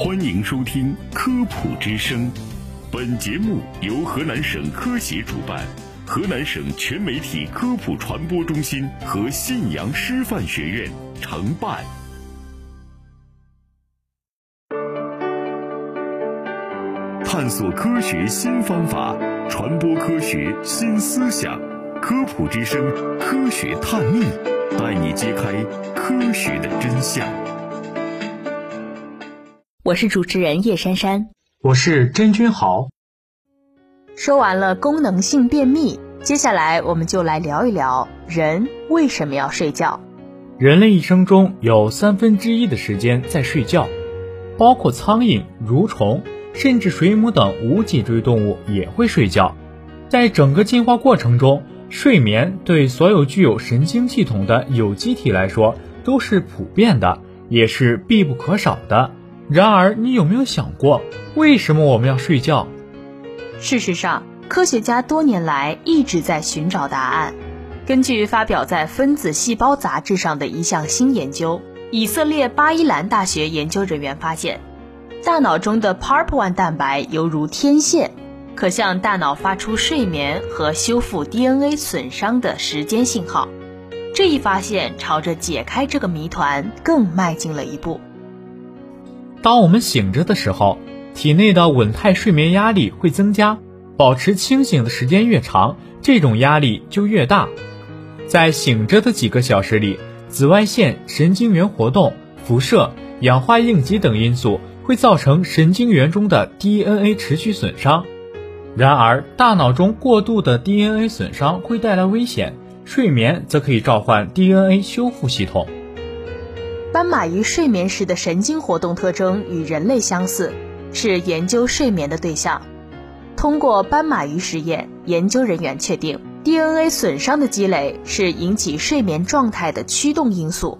欢迎收听《科普之声》，本节目由河南省科协主办，河南省全媒体科普传播中心和信阳师范学院承办。探索科学新方法，传播科学新思想，《科普之声》科学探秘，带你揭开科学的真相。我是主持人叶珊珊，我是真君豪。说完了功能性便秘，接下来我们就来聊一聊人为什么要睡觉。人类一生中有三分之一的时间在睡觉，包括苍蝇、蠕虫，甚至水母等无脊椎动物也会睡觉。在整个进化过程中，睡眠对所有具有神经系统的有机体来说都是普遍的，也是必不可少的。然而，你有没有想过，为什么我们要睡觉？事实上，科学家多年来一直在寻找答案。根据发表在《分子细胞》杂志上的一项新研究，以色列巴伊兰大学研究人员发现，大脑中的 PARP1 蛋白犹如天线，可向大脑发出睡眠和修复 DNA 损伤的时间信号。这一发现朝着解开这个谜团更迈进了一步。当我们醒着的时候，体内的稳态睡眠压力会增加，保持清醒的时间越长，这种压力就越大。在醒着的几个小时里，紫外线、神经元活动、辐射、氧化应激等因素会造成神经元中的 DNA 持续损伤。然而，大脑中过度的 DNA 损伤会带来危险，睡眠则可以召唤 DNA 修复系统。斑马鱼睡眠时的神经活动特征与人类相似，是研究睡眠的对象。通过斑马鱼实验，研究人员确定 DNA 损伤的积累是引起睡眠状态的驱动因素。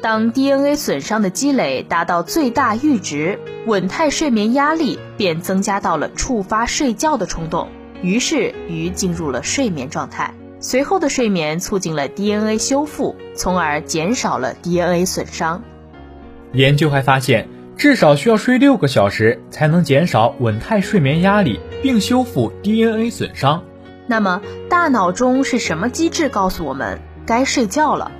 当 DNA 损伤的积累达到最大阈值，稳态睡眠压力便增加到了触发睡觉的冲动，于是鱼进入了睡眠状态。随后的睡眠促进了 DNA 修复，从而减少了 DNA 损伤。研究还发现，至少需要睡六个小时才能减少稳态睡眠压力，并修复 DNA 损伤。那么，大脑中是什么机制告诉我们该睡觉了？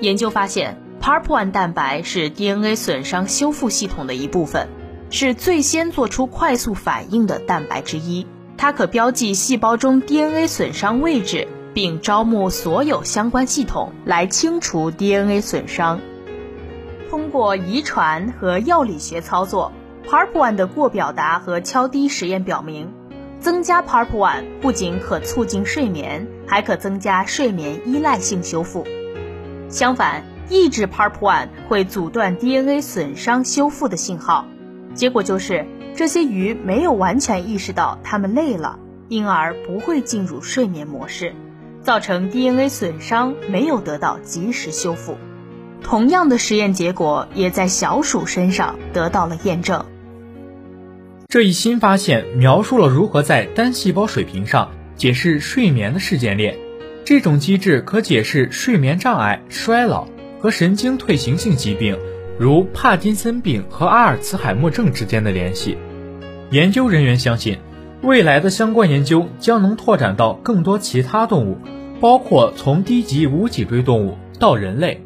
研究发现，PARP1 蛋白是 DNA 损伤修复系统的一部分，是最先做出快速反应的蛋白之一。它可标记细胞中 DNA 损伤位置。并招募所有相关系统来清除 DNA 损伤。通过遗传和药理学操作，PARP1 的过表达和敲低实验表明，增加 PARP1 不仅可促进睡眠，还可增加睡眠依赖性修复。相反，抑制 PARP1 会阻断 DNA 损伤修复的信号。结果就是，这些鱼没有完全意识到它们累了，因而不会进入睡眠模式。造成 DNA 损伤没有得到及时修复，同样的实验结果也在小鼠身上得到了验证。这一新发现描述了如何在单细胞水平上解释睡眠的事件链，这种机制可解释睡眠障碍、衰老和神经退行性疾病，如帕金森病和阿尔茨海默症之间的联系。研究人员相信，未来的相关研究将能拓展到更多其他动物。包括从低级无脊椎动物到人类。